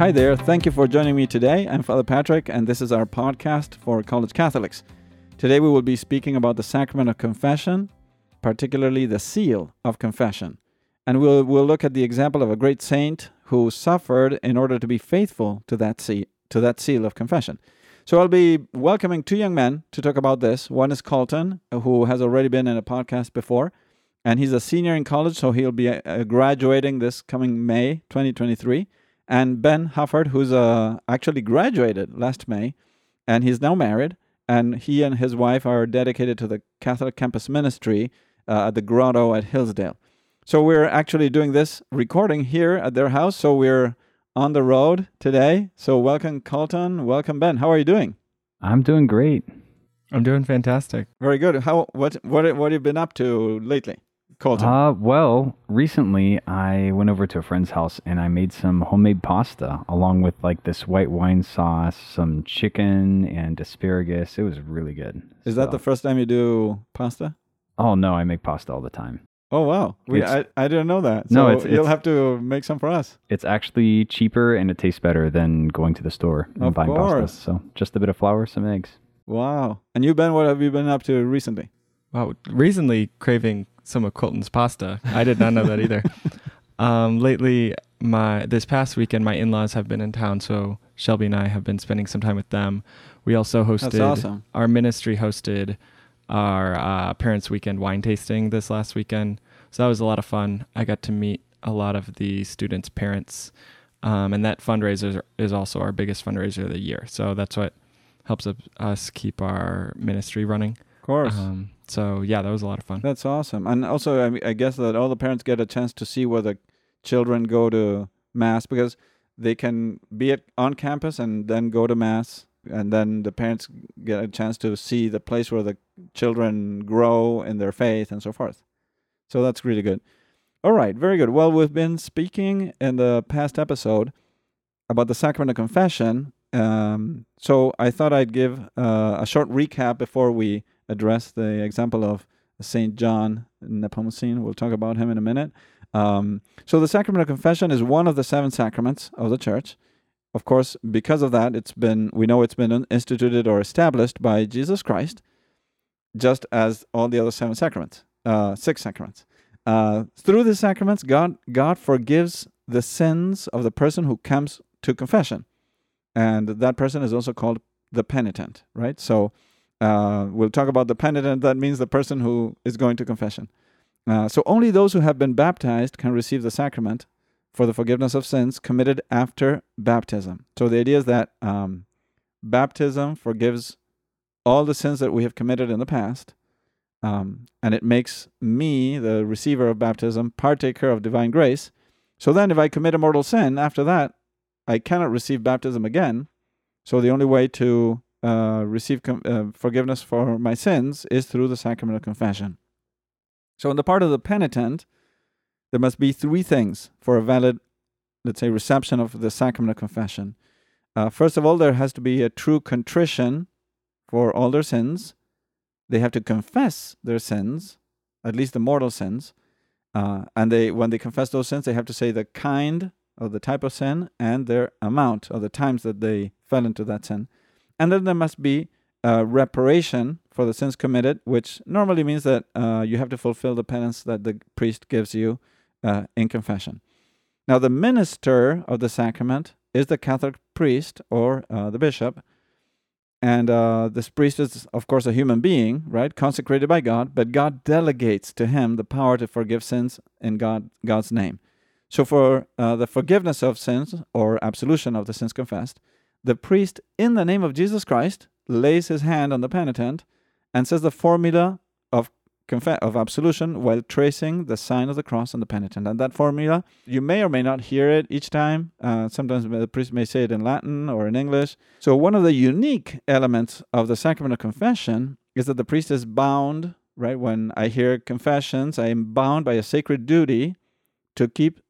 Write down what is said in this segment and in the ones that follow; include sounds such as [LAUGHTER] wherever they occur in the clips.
Hi there. Thank you for joining me today. I'm Father Patrick, and this is our podcast for college Catholics. Today we will be speaking about the sacrament of confession, particularly the seal of confession. And we'll, we'll look at the example of a great saint who suffered in order to be faithful to that, seal, to that seal of confession. So I'll be welcoming two young men to talk about this. One is Colton, who has already been in a podcast before, and he's a senior in college, so he'll be uh, graduating this coming May 2023 and Ben Hufford, who's uh, actually graduated last May, and he's now married, and he and his wife are dedicated to the Catholic Campus Ministry uh, at the Grotto at Hillsdale. So we're actually doing this recording here at their house. So we're on the road today. So welcome, Colton. Welcome, Ben. How are you doing? I'm doing great. I'm doing fantastic. Very good. How what what what have you been up to lately? Colton? Uh, well, recently I went over to a friend's house and I made some homemade pasta along with like this white wine sauce, some chicken, and asparagus. It was really good. Is so. that the first time you do pasta? Oh no, I make pasta all the time. Oh wow, we, I, I didn't know that. So no, it's, you'll have to make some for us. It's actually cheaper and it tastes better than going to the store and of buying course. pasta. So just a bit of flour, some eggs. Wow. And you Ben, what have you been up to recently? Wow, recently craving some of Colton's pasta. I did not know that either. [LAUGHS] Um, lately, my this past weekend, my in-laws have been in town, so Shelby and I have been spending some time with them. We also hosted awesome. our ministry hosted our uh, parents' weekend wine tasting this last weekend, so that was a lot of fun. I got to meet a lot of the students' parents, um, and that fundraiser is also our biggest fundraiser of the year. So that's what helps us keep our ministry running. Of course. Um, so yeah, that was a lot of fun. That's awesome. And also, I, I guess that all the parents get a chance to see where the children go to mass because they can be at, on campus and then go to mass, and then the parents get a chance to see the place where the children grow in their faith and so forth. So that's really good. All right, very good. Well, we've been speaking in the past episode about the sacrament of confession. Um, so I thought I'd give uh, a short recap before we address the example of Saint John Nepomucene. We'll talk about him in a minute. Um, so the sacrament of confession is one of the seven sacraments of the church. Of course, because of that, it's been we know it's been instituted or established by Jesus Christ, just as all the other seven sacraments, uh, six sacraments. Uh, through the sacraments, God God forgives the sins of the person who comes to confession, and that person is also called the penitent. Right. So uh, we'll talk about the penitent. That means the person who is going to confession. Uh, so only those who have been baptized can receive the sacrament for the forgiveness of sins committed after baptism. So the idea is that um, baptism forgives all the sins that we have committed in the past, um, and it makes me, the receiver of baptism, partaker of divine grace. So then, if I commit a mortal sin after that, I cannot receive baptism again. So the only way to uh, receive com- uh, forgiveness for my sins is through the sacrament of confession. So, on the part of the penitent, there must be three things for a valid, let's say, reception of the sacrament of confession. Uh, first of all, there has to be a true contrition for all their sins. They have to confess their sins, at least the mortal sins. Uh, and they, when they confess those sins, they have to say the kind of the type of sin and their amount or the times that they fell into that sin. And then there must be uh, reparation for the sins committed, which normally means that uh, you have to fulfill the penance that the priest gives you uh, in confession. Now, the minister of the sacrament is the Catholic priest or uh, the bishop. And uh, this priest is, of course, a human being, right? Consecrated by God, but God delegates to him the power to forgive sins in God, God's name. So, for uh, the forgiveness of sins or absolution of the sins confessed, the priest, in the name of Jesus Christ, lays his hand on the penitent and says the formula of conf- of absolution while tracing the sign of the cross on the penitent. And that formula, you may or may not hear it each time. Uh, sometimes the priest may say it in Latin or in English. So, one of the unique elements of the sacrament of confession is that the priest is bound, right? When I hear confessions, I am bound by a sacred duty to keep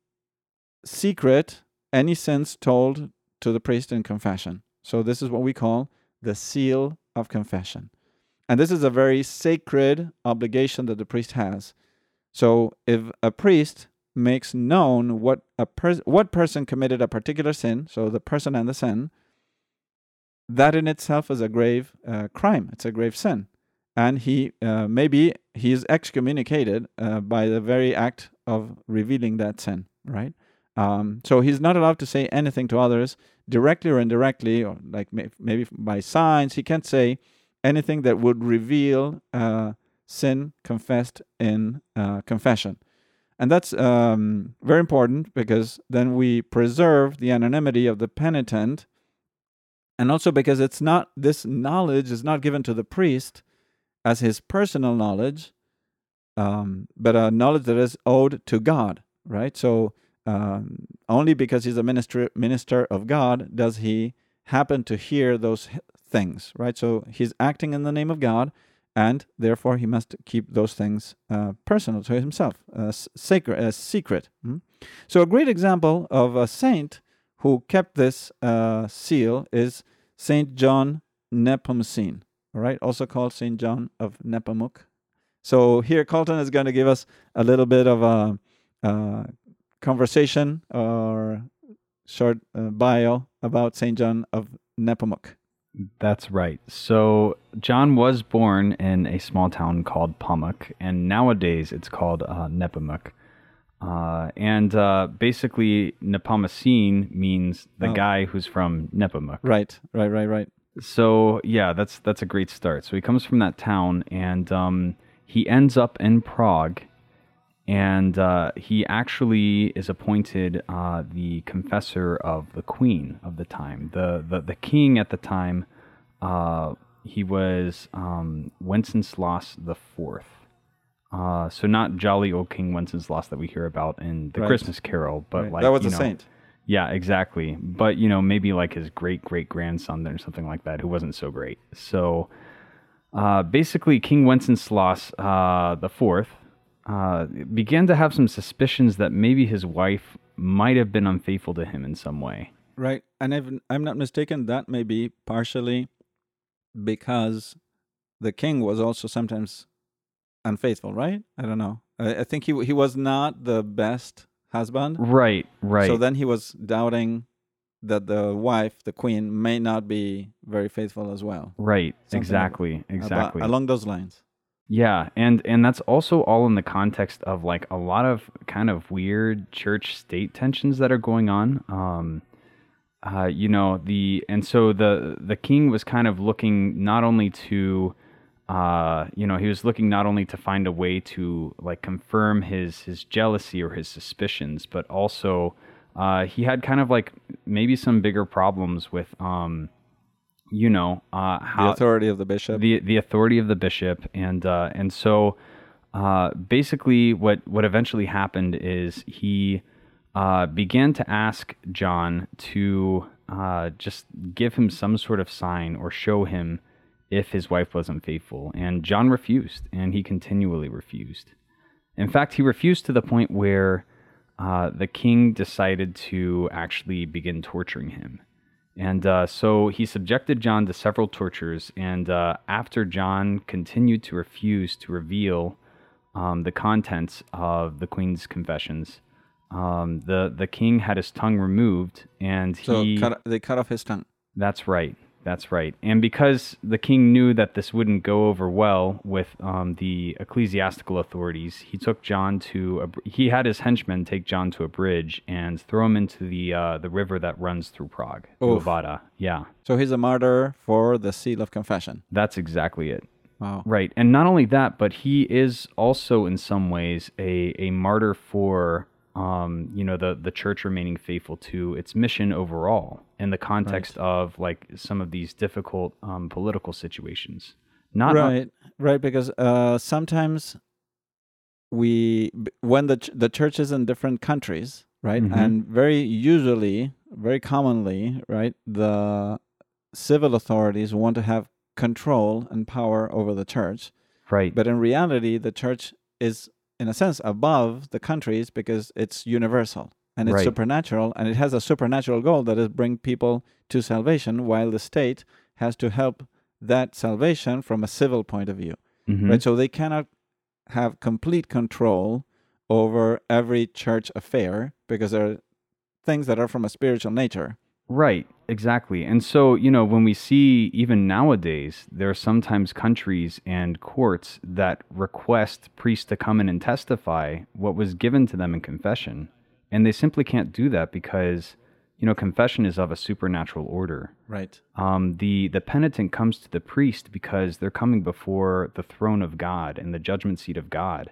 secret any sins told to the priest in confession. So, this is what we call the seal of confession. And this is a very sacred obligation that the priest has. So, if a priest makes known what a pers- what person committed a particular sin, so the person and the sin, that in itself is a grave uh, crime. It's a grave sin, and he uh, maybe he is excommunicated uh, by the very act of revealing that sin. Right. Um, so he's not allowed to say anything to others directly or indirectly, or like may- maybe by signs. He can't say anything that would reveal uh, sin confessed in uh, confession. And that's um, very important because then we preserve the anonymity of the penitent. And also because it's not, this knowledge is not given to the priest as his personal knowledge, um, but a knowledge that is owed to God, right? So um, only because he's a minister, minister of God does he happen to hear those things, right? So he's acting in the name of God, and therefore he must keep those things uh, personal to himself, uh, sacred, uh, secret. Hmm? So a great example of a saint who kept this uh, seal is Saint John Nepomucene, all right, also called Saint John of Nepomuk. So here Colton is going to give us a little bit of a, a conversation or short uh, bio about Saint John of Nepomuk. That's right. So John was born in a small town called Pomuk, and nowadays it's called uh, Nepomuk. Uh, and uh, basically, Nepomucene means the Oh. guy who's from Nepomuk. Right, right, right, right. So yeah, that's that's a great start. So he comes from that town, and um, he ends up in Prague, and uh, he actually is appointed uh, the confessor of the queen of the time. the the The king at the time, uh, he was um, Wenceslas the Fourth. Uh, so not jolly old King Wenceslas that we hear about in the Right. Christmas Carol, but right. like that was you a know, saint. yeah, exactly. But you know, maybe like his great great grandson or something like that, who wasn't so great. So uh, basically, King Wenceslas uh, the Fourth uh, began to have some suspicions that maybe his wife might have been unfaithful to him in some way. Right. And if I'm not mistaken, that may be partially because the king was also sometimes unfaithful, right? I don't know. I, I think he he was not the best husband. Right, right. So then he was doubting that the wife, the queen, may not be very faithful as well. right, something exactly, About- exactly. along those lines. Yeah, and and that's also all in the context of like a lot of kind of weird church state tensions that are going on. Um uh you know, the and so the the king was kind of looking not only to uh you know, he was looking not only to find a way to like confirm his his jealousy or his suspicions, but also uh he had kind of like maybe some bigger problems with um you know, uh The authority of the bishop. the the authority of the bishop. And uh, and so uh, basically what what eventually happened is he uh, began to ask John to uh, just give him some sort of sign or show him if his wife wasn't faithful. And John refused and he continually refused. In fact he refused to the point where uh, the king decided to actually begin torturing him and uh, so he subjected John to several tortures. And uh, after John continued to refuse to reveal um, the contents of the queen's confessions, um, the the king had his tongue removed, and so he. cut, they cut off his tongue. That's right. That's right. And because the king knew that this wouldn't go over well with um, the ecclesiastical authorities, he took John to a, he had his henchmen take John to a bridge and throw him into the uh, the river that runs through Prague, the Oof. Vltava. Yeah, So he's a martyr for the seal of confession. that's exactly it. Wow. Right. And not only that, but he is also in some ways a, a martyr for um, you know, the the church remaining faithful to its mission overall in the context of like some of these difficult um, political situations. Not right right because uh sometimes we when the ch- the church is in different countries right Mhm. and very usually very commonly right the civil authorities want to have control and power over the church right. but in reality the church is in a sense above the countries because it's universal and it's Right. supernatural and it has a supernatural goal that is bring people to salvation while the state has to help that salvation from a civil point of view Mhm. right so they cannot have complete control over every church affair because there are things that are from a spiritual nature. Right, exactly. And so, you know, when we see even nowadays, there are sometimes countries and courts that request priests to come in and testify what was given to them in confession. And they simply can't do that because, you know, confession is of a supernatural order. Right. Um, the, the penitent comes to the priest because they're coming before the throne of God and the judgment seat of God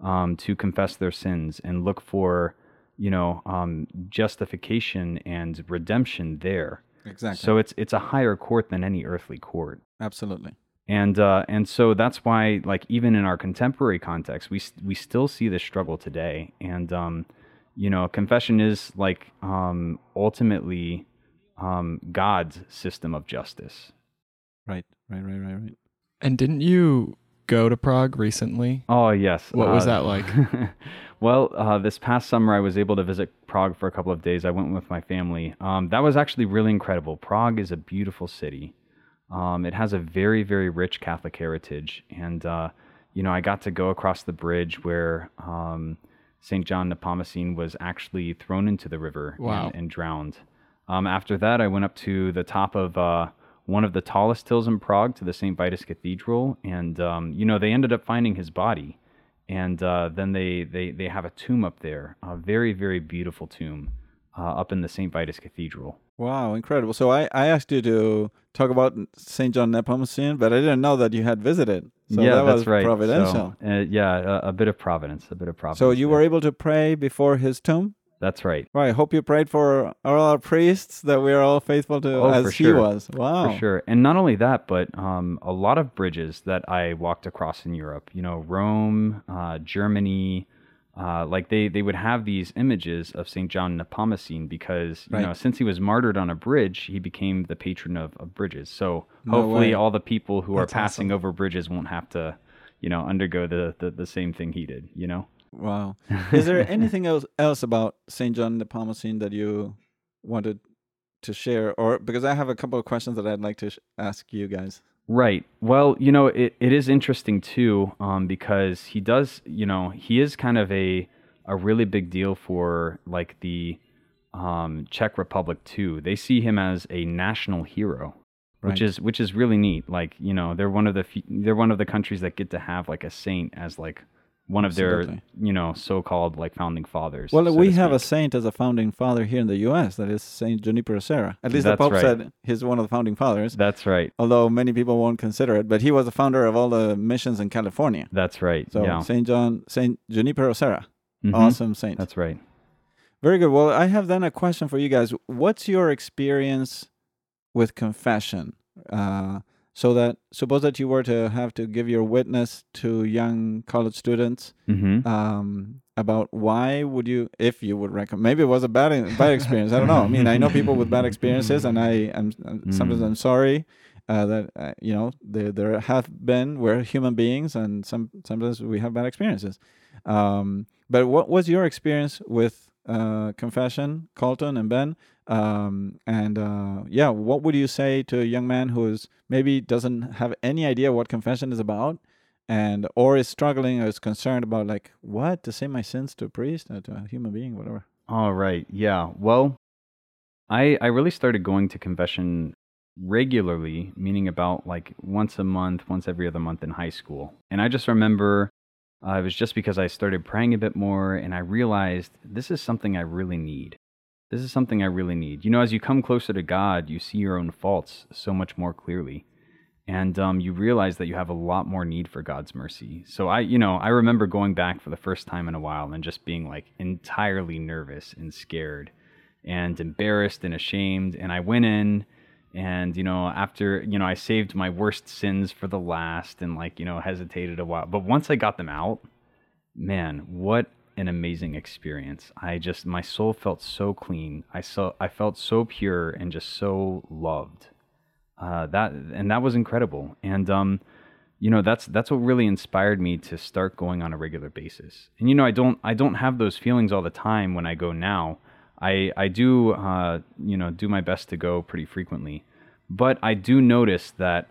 um, to confess their sins and look for you know um, justification and redemption there. Exactly. So it's it's a higher court than any earthly court. Absolutely. And uh, and so that's why like even in our contemporary context, we we still see this struggle today. And um, you know, confession is like um, ultimately um, God's system of justice. Right. Right. Right. Right. Right. And didn't you go to Prague recently? Oh yes. What was Uh, that like? [LAUGHS] well, uh, this past summer I was able to visit Prague for a couple of days. I went with my family. Um, that was actually really incredible. Prague is a beautiful city. Um, it has a very very rich Catholic heritage, and uh, you know I got to go across the bridge where um, Saint John Nepomucene was actually thrown into the river Wow. and, and drowned. Um, after that, I went up to the top of uh, one of the tallest hills in Prague to the St. Vitus Cathedral, and um, you know they ended up finding his body, and uh, then they, they they have a tomb up there, a very very beautiful tomb uh, up in the St. Vitus Cathedral. Wow, incredible. So I, I asked you to talk about St. John Nepomucene, but I didn't know that you had visited. So yeah, that that's was right. providential. So, uh, yeah, a, a bit of providence, a bit of providence. So you there. were able to pray before his tomb? That's right. Well, I hope you prayed for all our priests that we are all faithful to Oh, as he sure. was. Wow. For sure. And not only that, but um, a lot of bridges that I walked across in Europe, you know, Rome, uh, Germany, uh, like they, they would have these images of St. John Nepomucene because, you Right. know, since he was martyred on a bridge, he became the patron of, of bridges. So No hopefully way. all the people who That's are passing awesome. over bridges won't have to, you know, undergo the, the, the same thing he did, you know? Wow. [LAUGHS] Is there anything else else about St. John the Nepomucene that you wanted to share? Or because I have a couple of questions that I'd like to sh- ask you guys. Right. Well, you know, it, it is interesting too, um, because he does, you know, he is kind of a a really big deal for like the um, Czech Republic too. They see him as a national hero, which is which is really neat. Like, you know, they're one of the fe- they're one of the countries that get to have like a saint as like one of their Absolutely. you know so-called like founding fathers. Well, so we to have a saint as a founding father here in the U.S. That is Saint Junipero Serra. At least the Pope right. said he's one of the founding fathers. That's right. Although many people won't consider it, but he was the founder of all the missions in California. That's right. So yeah. Saint John, Saint Junipero Serra, Mhm. awesome saint. That's right. Very good. Well, I have then a question for you guys. What's your experience with confession? Uh, so that suppose that you were to have to give your witness to young college students Mm-hmm. um, about why would you, if you would recommend, maybe it was a bad bad experience. I don't know. I mean, I know people with bad experiences, and I am sometimes Mm. I'm sorry uh, that uh, you know there there have been we're human beings, and some sometimes we have bad experiences. Um, but what was your experience with uh, confession, Colton and Ben? Um, and uh, yeah, what would you say to a young man who is maybe doesn't have any idea what confession is about? and or is struggling or is concerned about like what to say my sins to a priest or to a human being whatever All right. Yeah. Well, I I really started going to confession regularly, meaning about like once a month, once every other month in high school. And I just remember uh, it was just because I started praying a bit more and I realized this is something I really need. This is something I really need. You know, as you come closer to God, you see your own faults so much more clearly. And um, you realize that you have a lot more need for God's mercy. So I, you know, I remember going back for the first time in a while and just being like entirely nervous and scared and embarrassed and ashamed. And I went in and, you know, after, you know, I saved my worst sins for the last and like, you know, hesitated a while. But once I got them out, man, what an amazing experience. I just, my soul felt so clean. I saw, I felt so pure and just so loved uh, that and that was incredible and um you know that's that's what really inspired me to start going on a regular basis and you know i don't i don't have those feelings all the time when i go now i i do uh you know do my best to go pretty frequently. But i do notice that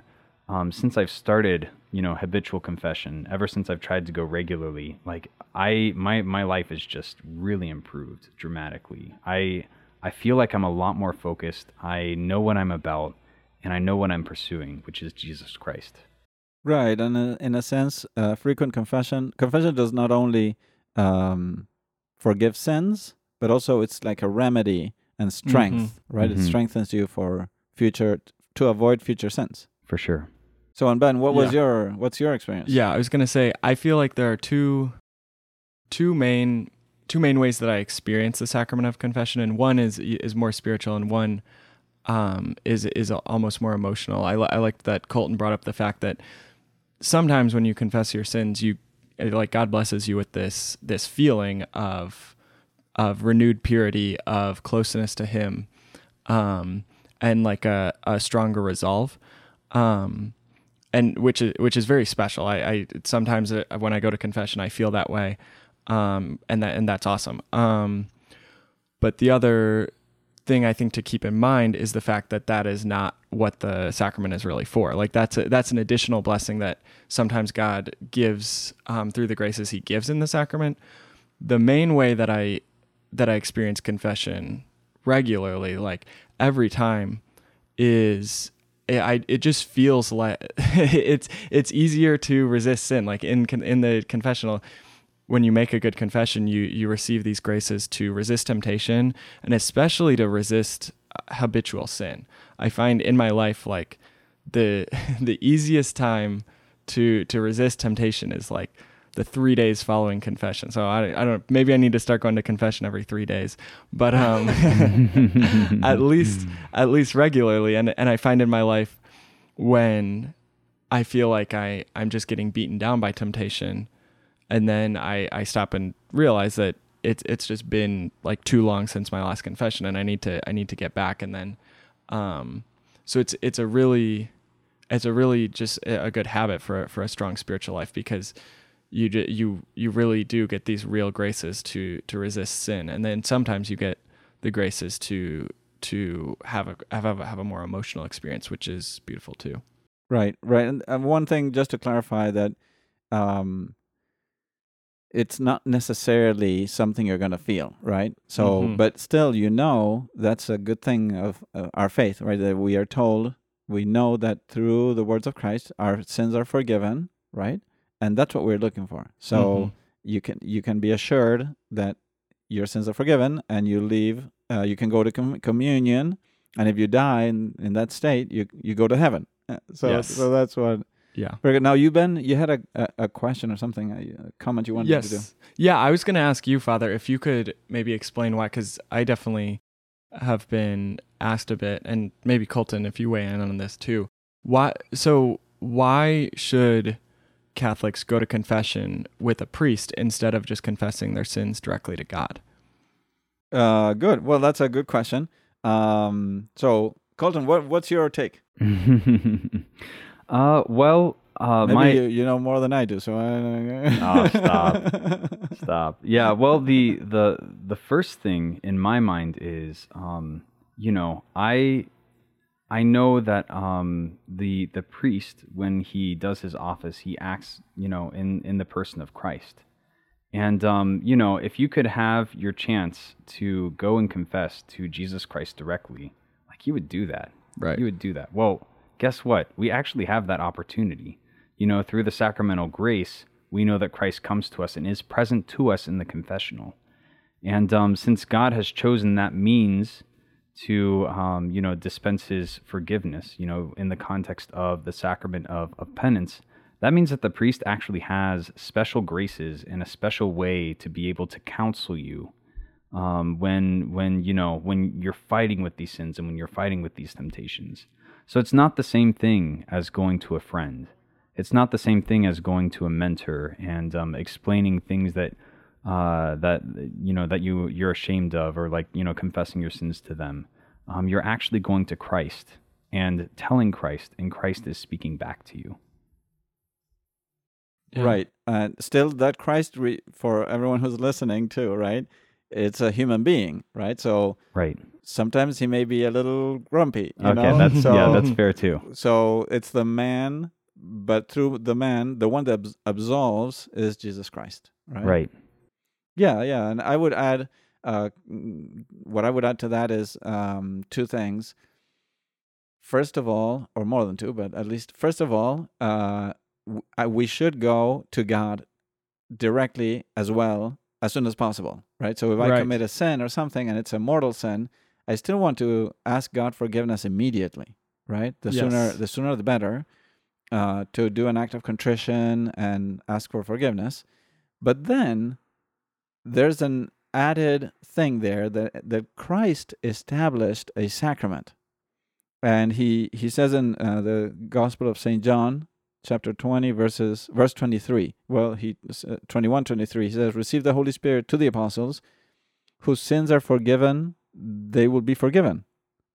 um since i've started you know habitual confession ever since i've tried to go regularly like i my my life is just really improved dramatically. I i feel like i'm a lot more focused. I know what i'm about and i know what i'm pursuing which is jesus christ. Right, and uh, in a sense, uh, frequent confession confession does not only um, forgive sins, but also it's like a remedy and strength. Right, it Mhm. strengthens you for future to avoid future sins. for sure So, and Ben, what was Yeah. your what's your experience? Yeah, I was gonna say I feel like there are two two main two main ways that I experience the sacrament of confession, and one is is more spiritual, and one um, is is almost more emotional. I li- I like that Colton brought up the fact that sometimes when you confess your sins, you like God blesses you with this this feeling of of renewed purity, of closeness to Him, um, and like a, a stronger resolve. Um, and which is which is very special. I, I sometimes uh, when I go to confession, I feel that way, um, and that and that's awesome. Um, but the other thing I think to keep in mind is the fact that that is not what the sacrament is really for. Like that's a, that's an additional blessing that sometimes God gives um, through the graces He gives in the sacrament. The main way that I that I experience confession regularly, like every time, is it, I it just feels like [LAUGHS] it's it's easier to resist sin. Like in in the confessional, when you make a good confession, you you receive these graces to resist temptation and especially to resist uh, habitual sin. I find in my life like the [LAUGHS] the easiest time to to resist temptation is like the three days following confession. So I, I don't maybe I need to start going to confession every three days, but um, [LAUGHS] at least at least regularly. And and I find in my life when I feel like I I'm just getting beaten down by temptation, and then I I stop and realize that it's it's just been like too long since my last confession, and I need to I need to get back. And then, um, so it's it's a really it's a really just a good habit for for a strong spiritual life because you you you really do get these real graces to to resist sin, and then sometimes you get the graces to to have a have a, have a more emotional experience, which is beautiful too. Right, right. And one thing, just to clarify, that um, it's not necessarily something you're going to feel, right? So, Mhm. but still, you know, that's a good thing of uh, our faith, right? That we are told, we know that through the words of Christ, our sins are forgiven, right? And that's what we're looking for. So Mhm. you can you can be assured that your sins are forgiven, and you leave. Uh, you can go to com- communion, and if you die in, in that state, you you go to heaven. Uh, So Yes. so that's what. yeah. Very good. Now you Ben, you had a, a, a question or something, a, a comment you wanted yes. to do. Yeah, I was going to ask you, Father, if you could maybe explain why, because I definitely have been asked a bit, and maybe Colton, if you weigh in on this too. Why? So why should Catholics go to confession with a priest instead of just confessing their sins directly to God? Uh, good. Well, that's a good question. Um, so Colton, what what's your take? [LAUGHS] uh, well, uh, Maybe my you, you know more than I do. So I. Oh, stop. [LAUGHS] Stop. Yeah. Well, the the the first thing in my mind is, um, you know, I I know that um, the the priest, when he does his office, he acts, you know, in in the person of Christ. And um, you know, if you could have your chance to go and confess to Jesus Christ directly, like you would do that. Right. You would do that. Well, guess what? We actually have that opportunity. You know, through the sacramental grace, we know that Christ comes to us and is present to us in the confessional. And um, since God has chosen that means to, um, you know, dispense His forgiveness, you know, in the context of the sacrament of, of penance, that means that the priest actually has special graces and a special way to be able to counsel you um, when when you know when you're fighting with these sins and when you're fighting with these temptations. So it's not the same thing as going to a friend. It's not the same thing as going to a mentor and um, explaining things that uh, that you know that you you're ashamed of or like you know confessing your sins to them. Um, you're actually going to Christ and telling Christ, and Christ is speaking back to you. Yeah. Right. Uh, still, that Christ, re- for everyone who's listening too, right? It's a human being, right? So Right. sometimes he may be a little grumpy. You okay. know? That's so, yeah. That's fair too. [LAUGHS] so it's the man but through the man, the one that abs- absolves is Jesus Christ, right? Right. Yeah, yeah, and I would add, uh, what I would add to that is um, two things. First of all, or more than two, but at least first of all, uh, we should go to God directly as well as soon as possible, right? So if I Right. commit a sin or something and it's a mortal sin, I still want to ask God forgiveness immediately, right? The sooner, the sooner the better. Uh, to do an act of contrition and ask for forgiveness, but then there's an added thing there that that Christ established a sacrament, and he he says in uh, the Gospel of Saint John, chapter twenty, verses verse twenty three. Well, he uh, 21, 23, He says, "Receive the Holy Spirit to the apostles, whose sins are forgiven, they will be forgiven,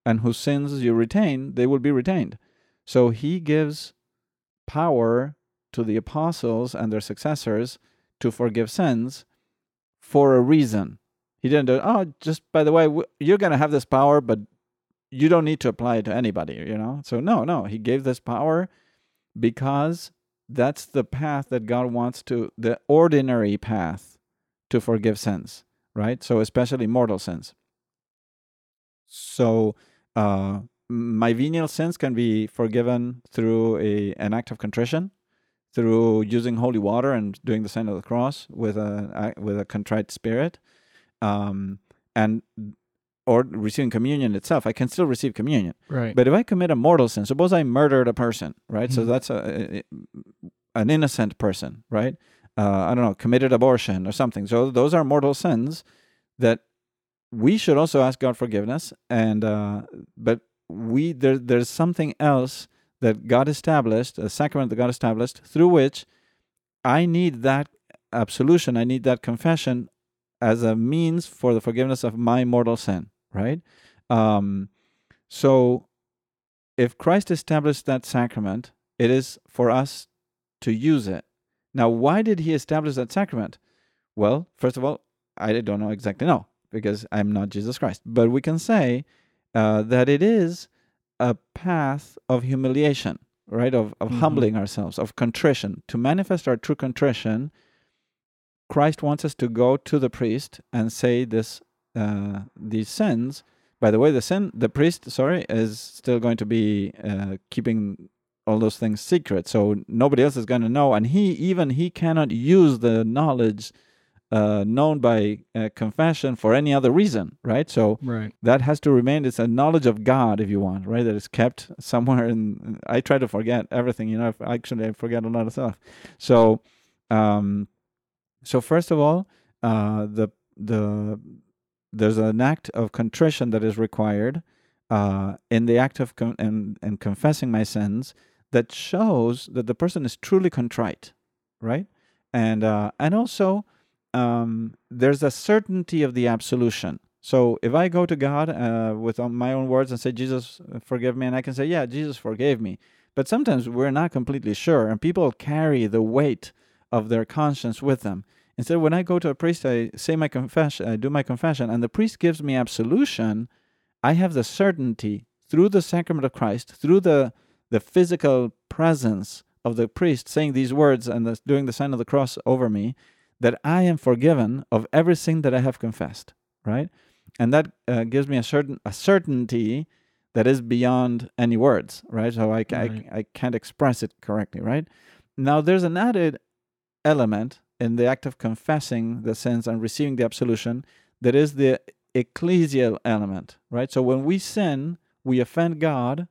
and whose sins you retain, they will be retained." So he gives power to the apostles and their successors to forgive sins for a reason. He didn't do, oh, just by the way, you're going to have this power, but you don't need to apply it to anybody, you know? So, no, no, he gave this power because that's the path that God wants to, the ordinary path to forgive sins, right? So, especially mortal sins. So, uh, my venial sins can be forgiven through a, an act of contrition through using holy water and doing the sign of the cross with a with a contrite spirit, um, and or receiving communion itself. I can still receive communion, Right. but if I commit a mortal sin, suppose I murdered a person, right? So Mhm. that's a, an innocent person, right? Uh, I don't know, committed abortion or something. So those are mortal sins that we should also ask God forgiveness. And uh, but we there there's something else that God established, a sacrament that God established, through which I need that absolution, I need that confession as a means for the forgiveness of my mortal sin, right? Um, so if Christ established that sacrament, it is for us to use it. Now, why did he establish that sacrament? Well, first of all, I don't know exactly no, because I'm not Jesus Christ, but we can say uh, that it is a path of humiliation, right? Of, of Mhm. humbling ourselves, of contrition. To manifest our true contrition, Christ wants us to go to the priest and say this uh, these sins. By the way, the sin, the priest, sorry, is still going to be uh, keeping all those things secret, so nobody else is going to know, and he even he cannot use the knowledge uh, known by uh, confession for any other reason, right? So Right. that has to remain. It's a knowledge of God, if you want, right? That is kept somewhere. And I try to forget everything. You know, actually, I forget a lot of stuff. So, um, so first of all, uh, the the there's an act of contrition that is required uh, in the act of con- and and confessing my sins that shows that the person is truly contrite, right? And uh, and also um, there's a certainty of the absolution. So if I go to God uh, with my own words and say, Jesus, uh, forgive me, and I can say, yeah, Jesus forgave me. But sometimes we're not completely sure, and people carry the weight of their conscience with them. Instead, when I go to a priest, I say my confession, I do my confession, and the priest gives me absolution. I have the certainty through the sacrament of Christ, through the the physical presence of the priest saying these words and the, doing the sign of the cross over me, that I am forgiven of every sin that I have confessed, right? And that uh, gives me a certain a certainty that is beyond any words, right? So I, Right. I, I can't express it correctly, right? Now there's an added element in the act of confessing the sins and receiving the absolution that is the ecclesial element, right? So when we sin, we offend God,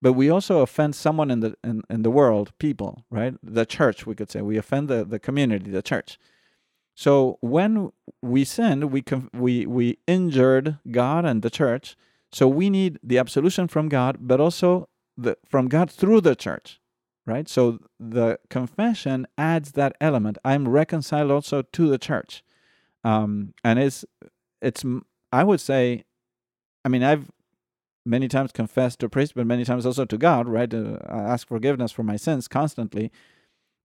but we also offend someone in the in, in the world, people, right? The church, we could say. We offend the, the community, the church. So when we sinned, we we we injured God and the church. So we need the absolution from God, but also the from God through the church, right? So the confession adds that element. I'm reconciled also to the church, um, and it's it's I would say, I mean I've many times confessed to priest, but many times also to God, right? Uh, I ask forgiveness for my sins constantly.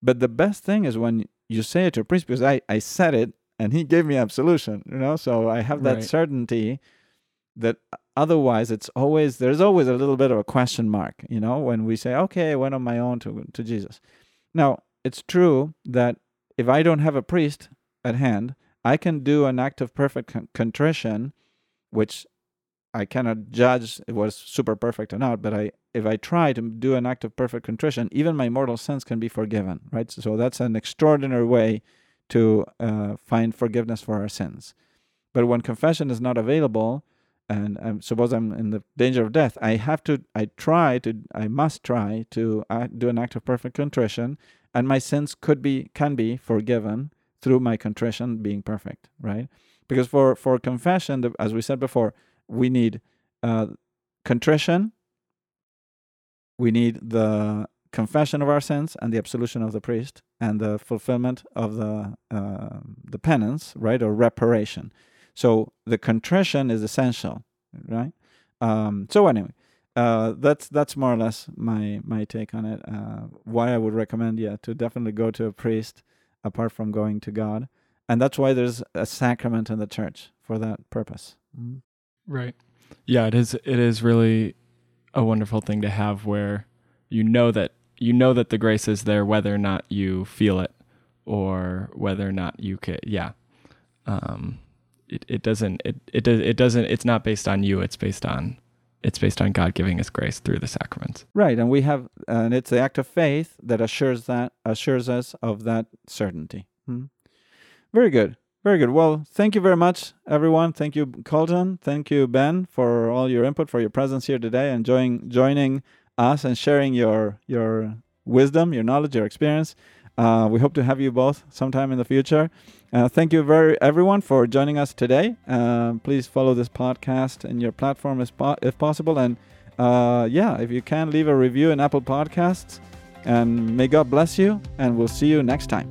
But the best thing is when you say it to a priest because I, I said it and he gave me absolution, you know? So I have that Right. certainty that otherwise it's always there's always a little bit of a question mark you know when we say okay i went on my own to, to jesus now it's true that if i don't have a priest at hand i can do an act of perfect con- contrition which i cannot judge it was super perfect or not but i if i try to do an act of perfect contrition even my mortal sins can be forgiven right so that's an extraordinary way to uh, find forgiveness for our sins but when confession is not available and um, suppose I'm in the danger of death, I have to, I try to, I must try to uh, do an act of perfect contrition, and my sins could be, can be forgiven through my contrition being perfect, right? Because for for confession, as we said before, we need uh, contrition, we need the confession of our sins and the absolution of the priest and the fulfillment of the uh, the penance, right, or reparation. So the contrition is essential, right? Um, so anyway, uh, that's that's more or less my my take on it. Uh, why I would recommend, yeah, to definitely go to a priest apart from going to God, and that's why there's a sacrament in the church for that purpose. Mm-hmm. Right. Yeah, it is. It is really a wonderful thing to have where you know that you know that the grace is there, whether or not you feel it, or whether or not you can. Yeah. Um, it, it doesn't it it does it doesn't it's not based on you it's based on it's based on God giving us grace through the sacraments. Right, and we have and it's the act of faith that assures that assures us of that certainty. Hmm. Very good. Very good. Well, thank you very much, everyone. Thank you, Colton. Thank you, Ben, for all your input, for your presence here today, and joining joining us and sharing your your wisdom, your knowledge, your experience. Uh, we hope to have you both sometime in the future. Uh, thank you very everyone for joining us today. Uh, please follow this podcast in your platform if, if possible, and uh, yeah, if you can, leave a review in Apple Podcasts. And may God bless you, and we'll see you next time.